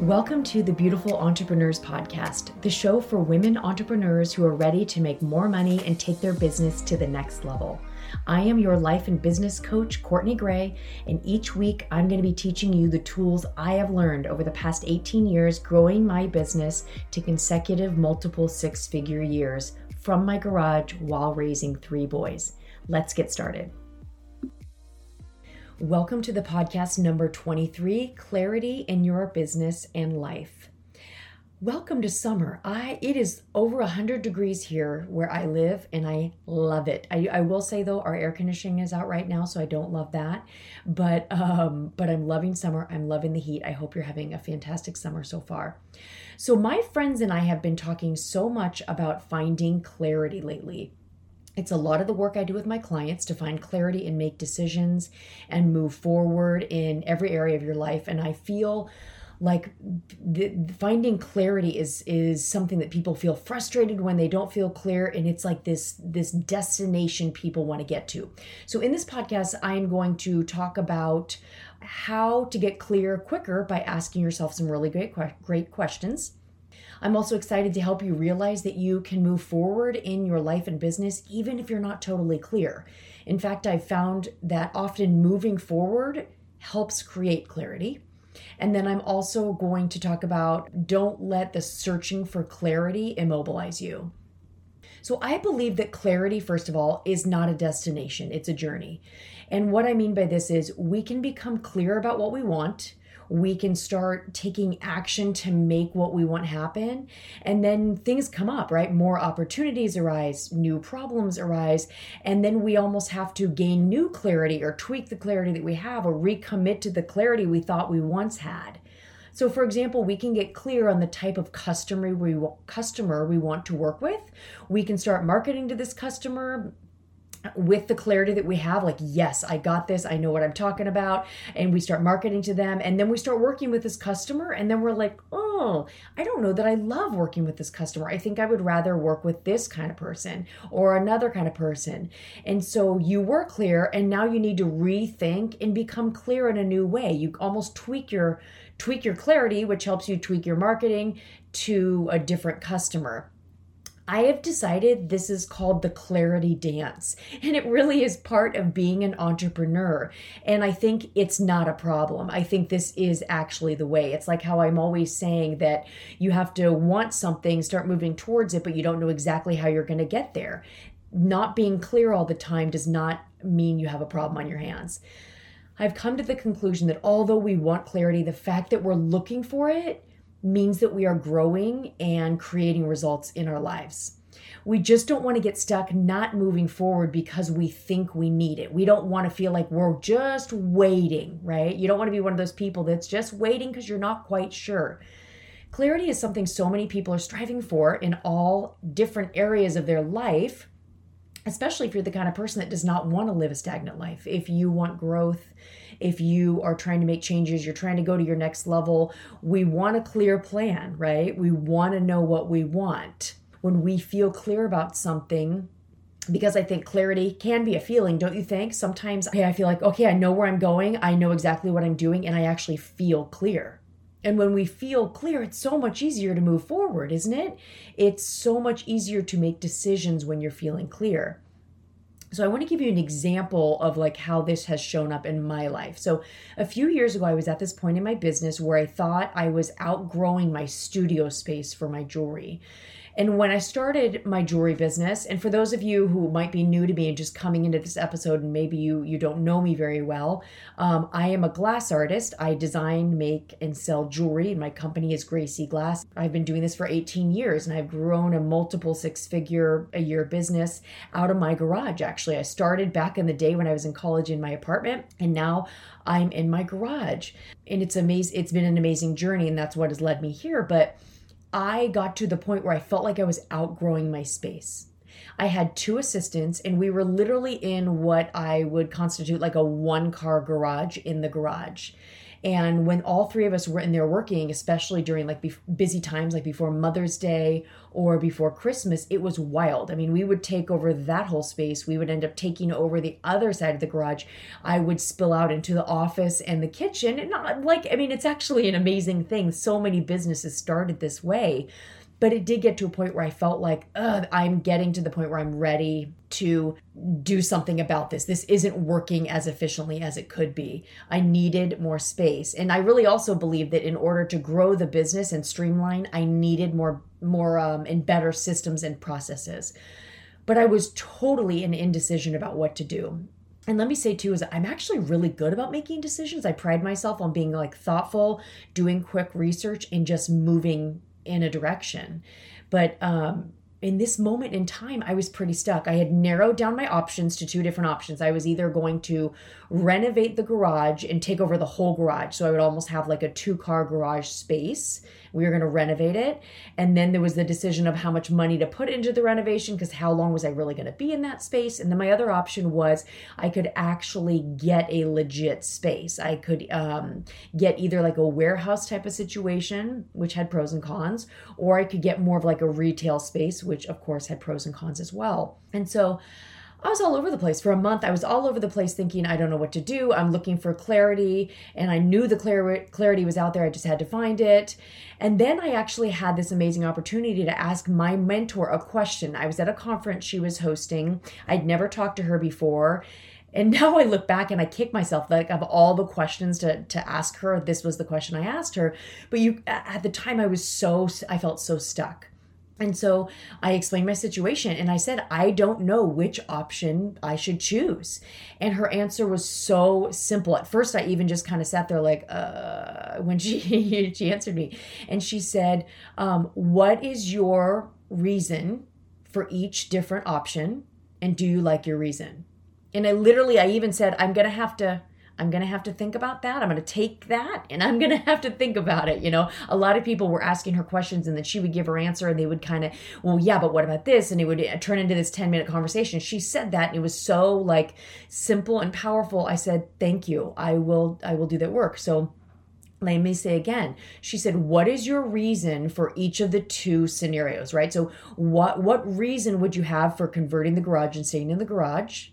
Welcome to the Beautiful Entrepreneurs Podcast, the show for women entrepreneurs who are ready to make more money and take their business to the next level. I am your life and business coach, Courtney Gray, and each week I'm going to be teaching you the tools I have learned over the past 18 years growing my business to consecutive multiple six figure years from my garage while raising three boys. Let's get started. Welcome to the podcast number 23 Clarity in Your Business and Life. Welcome to summer. I it is over 100 degrees here where I live and I love it. I, I will say though our air conditioning is out right now so I don't love that. But um but I'm loving summer. I'm loving the heat. I hope you're having a fantastic summer so far. So my friends and I have been talking so much about finding clarity lately. It's a lot of the work I do with my clients to find clarity and make decisions and move forward in every area of your life. And I feel like the, finding clarity is is something that people feel frustrated when they don't feel clear. And it's like this this destination people want to get to. So in this podcast i'm going to talk about how to get clear quicker by asking yourself some really great great questions I'm also excited to help you realize that you can move forward in your life and business even if you're not totally clear. In fact, I've found that often moving forward helps create clarity. And then I'm also going to talk about don't let the searching for clarity immobilize you. So I believe that clarity, first of all, is not a destination, it's a journey. And what I mean by this is we can become clear about what we want we can start taking action to make what we want happen. And then things come up, right? More opportunities arise, new problems arise. And then we almost have to gain new clarity or tweak the clarity that we have or recommit to the clarity we thought we once had. So, for example, we can get clear on the type of customer we customer we want to work with. We can start marketing to this customer, with the clarity that we have like yes i got this i know what i'm talking about. And we start marketing to them and then we start working with this customer and then we're like oh i don't know that i love working with this customer. I think i would rather work with this kind of person or another kind of person. And so you were clear and now you need to rethink and become clear in a new way. You almost tweak your tweak your clarity which helps you tweak your marketing to a different customer I have decided this is called the clarity dance. And it really is part of being an entrepreneur. And I think it's not a problem. I think this is actually the way. It's like how I'm always saying that you have to want something, start moving towards it, but you don't know exactly how you're going to get there. Not being clear all the time does not mean you have a problem on your hands. I've come to the conclusion that although we want clarity, the fact that we're looking for it means that we are growing and creating results in our lives. We just don't want to get stuck not moving forward because we think we need it. We don't want to feel like we're just waiting, right? You don't want to be one of those people that's just waiting because you're not quite sure. Clarity is something so many people are striving for in all different areas of their life, especially if you're the kind of person that does not want to live a stagnant life. If you want growth, if you are trying to make changes, you're trying to go to your next level, we want a clear plan, right? We want to know what we want. When we feel clear about something, because I think clarity can be a feeling, don't you think? Sometimes, I feel like, okay, I know where I'm going, I know exactly what I'm doing, and I actually feel clear. And when we feel clear, it's so much easier to move forward, isn't it? It's so much easier to make decisions when you're feeling clear. So I want to give you an example of like how this has shown up in my life. So a few years ago I was at this point in my business where I thought I was outgrowing my studio space for my jewelry. And when I started my jewelry business, and for those of you who might be new to me and just coming into this episode, and maybe you you don't know me very well, um, I am a glass artist. I design, make, and sell jewelry, and my company is Gracie Glass. I've been doing this for 18 years, and I've grown a multiple six figure a year business out of my garage. Actually, I started back in the day when I was in college in my apartment, and now I'm in my garage, and it's amazing. It's been an amazing journey, and that's what has led me here, but I got to the point where I felt like I was outgrowing my space. I had two assistants, and we were literally in what I would constitute like a one car garage in the garage. And when all three of us were in there working, especially during like busy times, like before Mother's Day or before Christmas, it was wild. I mean, we would take over that whole space. We would end up taking over the other side of the garage. I would spill out into the office and the kitchen. And not like, I mean, it's actually an amazing thing. So many businesses started this way but it did get to a point where I felt like ugh, I'm getting to the point where I'm ready to do something about this. This isn't working as efficiently as it could be. I needed more space. And I really also believe that in order to grow the business and streamline, I needed more more um, and better systems and processes. But I was totally in indecision about what to do. And let me say too is I'm actually really good about making decisions. I pride myself on being like thoughtful, doing quick research and just moving in a direction. But um, in this moment in time, I was pretty stuck. I had narrowed down my options to two different options. I was either going to renovate the garage and take over the whole garage. So I would almost have like a two car garage space we were going to renovate it. And then there was the decision of how much money to put into the renovation because how long was I really going to be in that space? And then my other option was I could actually get a legit space. I could um, get either like a warehouse type of situation, which had pros and cons, or I could get more of like a retail space, which of course had pros and cons as well. And so, I was all over the place for a month. I was all over the place thinking, I don't know what to do. I'm looking for clarity. And I knew the clarity was out there. I just had to find it. And then I actually had this amazing opportunity to ask my mentor a question. I was at a conference she was hosting, I'd never talked to her before. And now I look back and I kick myself like of all the questions to to ask her, this was the question I asked her. But you at the time I was so I felt so stuck. And so I explained my situation and I said, I don't know which option I should choose. And her answer was so simple. At first, I even just kind of sat there like, uh, when she, she answered me. And she said, um, What is your reason for each different option? And do you like your reason? And I literally, I even said, I'm going to have to I'm going to have to think about that. I'm going to take that and I'm going to have to think about it. You know, a lot of people were asking her questions and then she would give her answer and they would kind of, well, yeah, but what about this? And it would uh, turn into this 10 minute conversation. She said that and it was so like simple and powerful. I said, thank you. I will, I will do that work. So, let me say again she said what is your reason for each of the two scenarios right so what what reason would you have for converting the garage and staying in the garage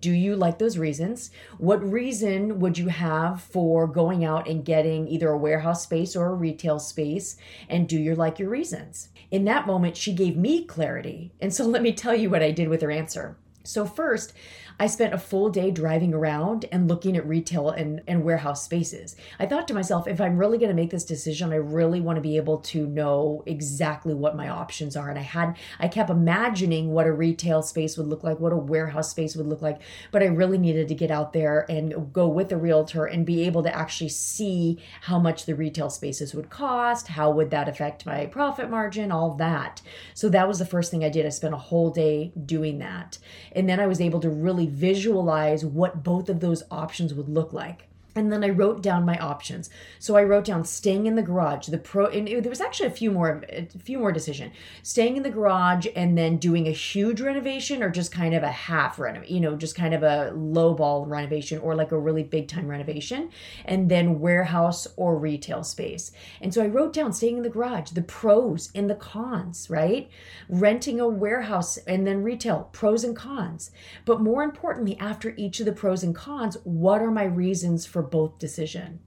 do you like those reasons? What reason would you have for going out and getting either a warehouse space or a retail space? And do you like your reasons? In that moment, she gave me clarity. And so let me tell you what I did with her answer. So, first, I spent a full day driving around and looking at retail and, and warehouse spaces. I thought to myself, if I'm really going to make this decision, I really want to be able to know exactly what my options are. And I had, I kept imagining what a retail space would look like, what a warehouse space would look like, but I really needed to get out there and go with a realtor and be able to actually see how much the retail spaces would cost, how would that affect my profit margin, all that. So that was the first thing I did. I spent a whole day doing that. And then I was able to really visualize what both of those options would look like and then I wrote down my options. So I wrote down staying in the garage. The pro and it, there was actually a few more a few more decision. Staying in the garage and then doing a huge renovation or just kind of a half renovation, you know, just kind of a low ball renovation or like a really big time renovation and then warehouse or retail space. And so I wrote down staying in the garage, the pros and the cons, right? Renting a warehouse and then retail, pros and cons. But more importantly, after each of the pros and cons, what are my reasons for both decision.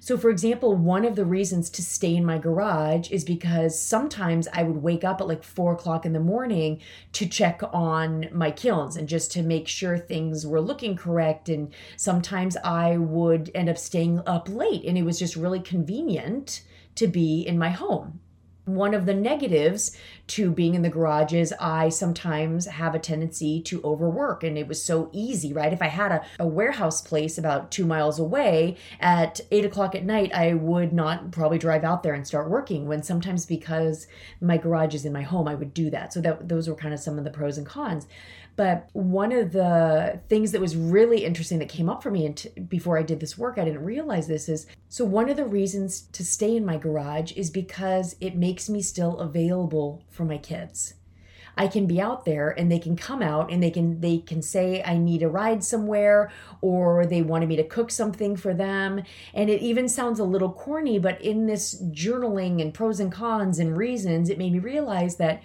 So, for example, one of the reasons to stay in my garage is because sometimes I would wake up at like four o'clock in the morning to check on my kilns and just to make sure things were looking correct. And sometimes I would end up staying up late, and it was just really convenient to be in my home one of the negatives to being in the garage is I sometimes have a tendency to overwork. And it was so easy, right? If I had a, a warehouse place about two miles away at eight o'clock at night, I would not probably drive out there and start working. When sometimes because my garage is in my home, I would do that. So that those were kind of some of the pros and cons. But one of the things that was really interesting that came up for me t- before I did this work, I didn't realize this is so one of the reasons to stay in my garage is because it makes me still available for my kids. I can be out there and they can come out and they can they can say I need a ride somewhere or they wanted me to cook something for them. And it even sounds a little corny, but in this journaling and pros and cons and reasons, it made me realize that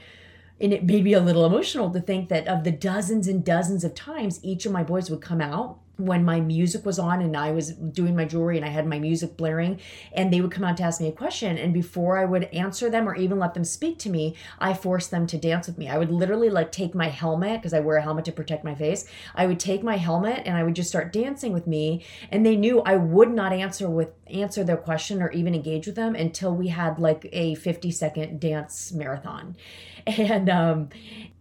and it made me a little emotional to think that of the dozens and dozens of times each of my boys would come out when my music was on and I was doing my jewelry and I had my music blaring and they would come out to ask me a question and before I would answer them or even let them speak to me I forced them to dance with me. I would literally like take my helmet because I wear a helmet to protect my face. I would take my helmet and I would just start dancing with me and they knew I would not answer with answer their question or even engage with them until we had like a 50 second dance marathon. And um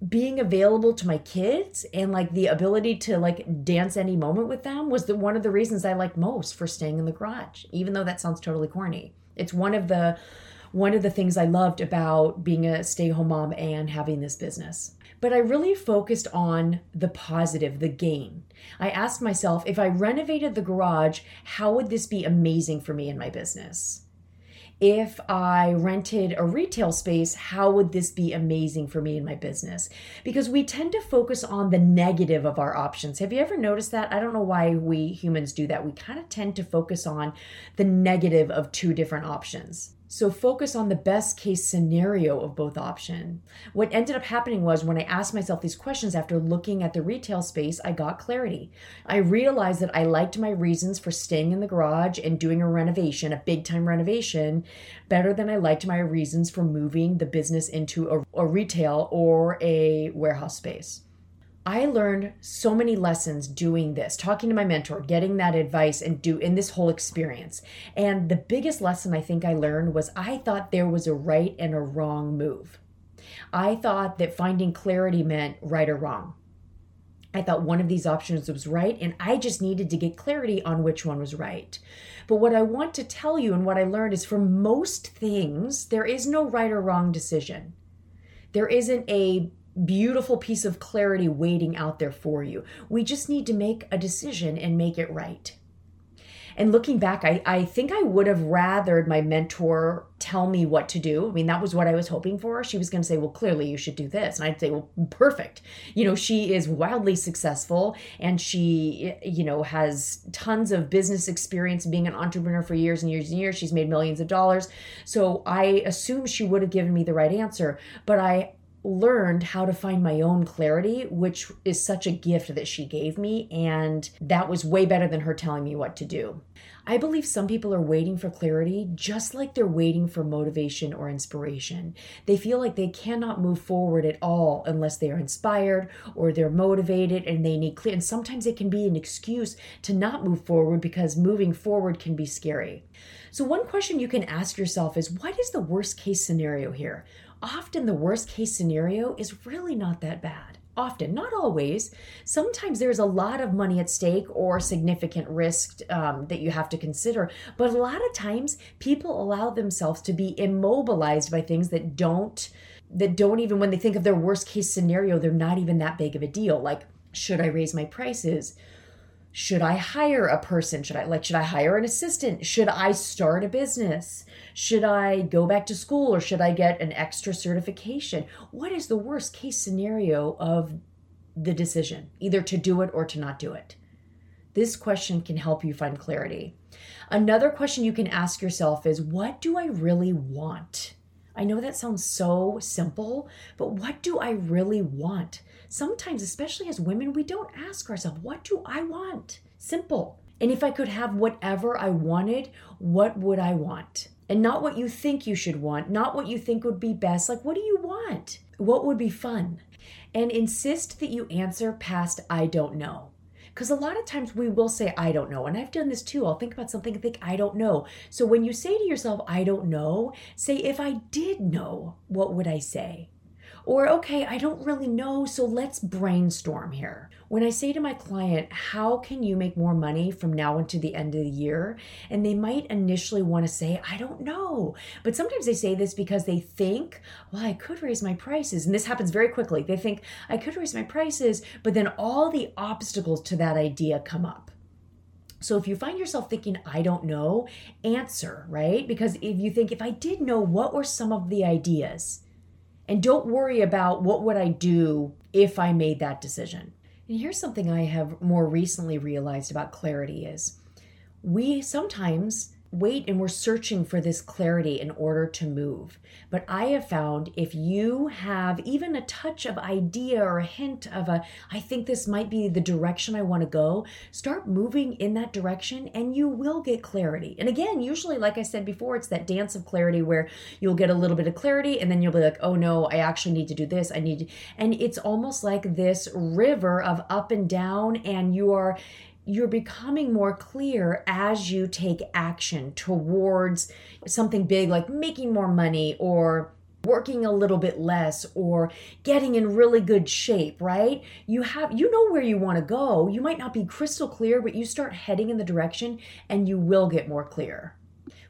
being available to my kids and like the ability to like dance any moment with them was the one of the reasons I liked most for staying in the garage, even though that sounds totally corny. It's one of the one of the things I loved about being a stay-home mom and having this business. But I really focused on the positive, the gain. I asked myself if I renovated the garage, how would this be amazing for me in my business? If I rented a retail space, how would this be amazing for me in my business? Because we tend to focus on the negative of our options. Have you ever noticed that? I don't know why we humans do that. We kind of tend to focus on the negative of two different options. So focus on the best case scenario of both option. What ended up happening was when I asked myself these questions after looking at the retail space, I got clarity. I realized that I liked my reasons for staying in the garage and doing a renovation, a big time renovation, better than I liked my reasons for moving the business into a, a retail or a warehouse space. I learned so many lessons doing this, talking to my mentor, getting that advice and do in this whole experience. And the biggest lesson I think I learned was I thought there was a right and a wrong move. I thought that finding clarity meant right or wrong. I thought one of these options was right, and I just needed to get clarity on which one was right. But what I want to tell you and what I learned is for most things, there is no right or wrong decision. There isn't a beautiful piece of clarity waiting out there for you. We just need to make a decision and make it right. And looking back, I, I think I would have rathered my mentor tell me what to do. I mean, that was what I was hoping for. She was going to say, Well, clearly you should do this. And I'd say, Well, perfect. You know, she is wildly successful and she, you know, has tons of business experience being an entrepreneur for years and years and years. She's made millions of dollars. So I assume she would have given me the right answer. But I learned how to find my own clarity, which is such a gift that she gave me. And that was way better than her telling me what to do. I believe some people are waiting for clarity just like they're waiting for motivation or inspiration. They feel like they cannot move forward at all unless they are inspired or they're motivated and they need clear. And sometimes it can be an excuse to not move forward because moving forward can be scary. So, one question you can ask yourself is what is the worst case scenario here? Often the worst case scenario is really not that bad. Often, not always. Sometimes there's a lot of money at stake or significant risk um, that you have to consider. But a lot of times, people allow themselves to be immobilized by things that don't that don't even when they think of their worst case scenario, they're not even that big of a deal. Like, should I raise my prices? Should I hire a person? Should I like should I hire an assistant? Should I start a business? Should I go back to school or should I get an extra certification? What is the worst case scenario of the decision, either to do it or to not do it? This question can help you find clarity. Another question you can ask yourself is what do I really want? I know that sounds so simple, but what do I really want? Sometimes, especially as women, we don't ask ourselves, what do I want? Simple. And if I could have whatever I wanted, what would I want? And not what you think you should want, not what you think would be best. Like, what do you want? What would be fun? And insist that you answer past I don't know. Because a lot of times we will say, I don't know. And I've done this too. I'll think about something and think, I don't know. So when you say to yourself, I don't know, say, if I did know, what would I say? Or, okay, I don't really know, so let's brainstorm here. When I say to my client, how can you make more money from now until the end of the year? And they might initially want to say, I don't know. But sometimes they say this because they think, well, I could raise my prices. And this happens very quickly. They think, I could raise my prices, but then all the obstacles to that idea come up. So if you find yourself thinking, I don't know, answer, right? Because if you think, if I did know, what were some of the ideas? And don't worry about what would I do if I made that decision. And here's something I have more recently realized about clarity is we sometimes wait and we're searching for this clarity in order to move. But I have found if you have even a touch of idea or a hint of a, I think this might be the direction I want to go, start moving in that direction and you will get clarity. And again, usually, like I said before, it's that dance of clarity where you'll get a little bit of clarity and then you'll be like, oh no, I actually need to do this. I need to, and it's almost like this river of up and down, and you are you're becoming more clear as you take action towards something big like making more money or working a little bit less or getting in really good shape, right? You have you know where you want to go. You might not be crystal clear, but you start heading in the direction and you will get more clear.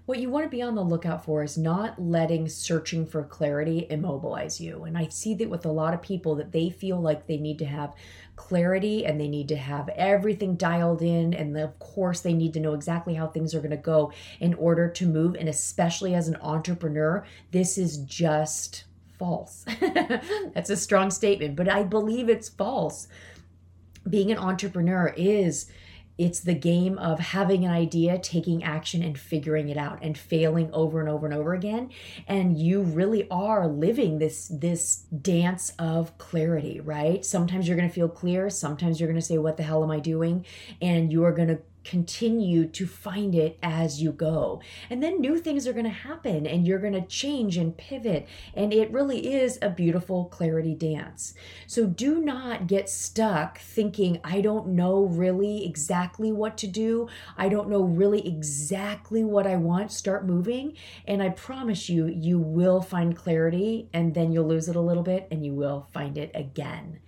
What you want to be on the lookout for is not letting searching for clarity immobilize you. And I see that with a lot of people that they feel like they need to have clarity and they need to have everything dialed in. And of course, they need to know exactly how things are going to go in order to move. And especially as an entrepreneur, this is just false. That's a strong statement, but I believe it's false. Being an entrepreneur is it's the game of having an idea, taking action, and figuring it out, and failing over and over and over again. And you really are living this this dance of clarity, right? Sometimes you're going to feel clear. Sometimes you're going to say, "What the hell am I doing?" And you are going to continue to find it as you go. And then new things are going to happen and you're going to change and pivot. And it really is a beautiful clarity dance. So do not get stuck thinking, I don't know really exactly what to do. I don't know really exactly what I want. Start moving. And I promise you, you will find clarity and then you'll lose it a little bit and you will find it again.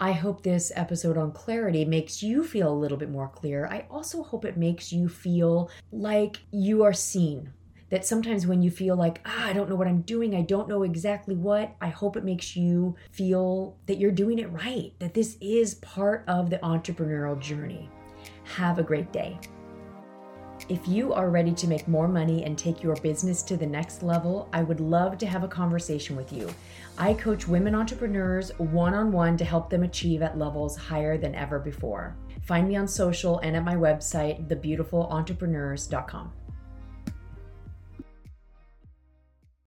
I hope this episode on clarity makes you feel a little bit more clear. I also hope it makes you feel like you are seen. That sometimes when you feel like, ah, I don't know what I'm doing, I don't know exactly what, I hope it makes you feel that you're doing it right, that this is part of the entrepreneurial journey. Have a great day. If you are ready to make more money and take your business to the next level, I would love to have a conversation with you. I coach women entrepreneurs one on one to help them achieve at levels higher than ever before. Find me on social and at my website, thebeautifulentrepreneurs.com.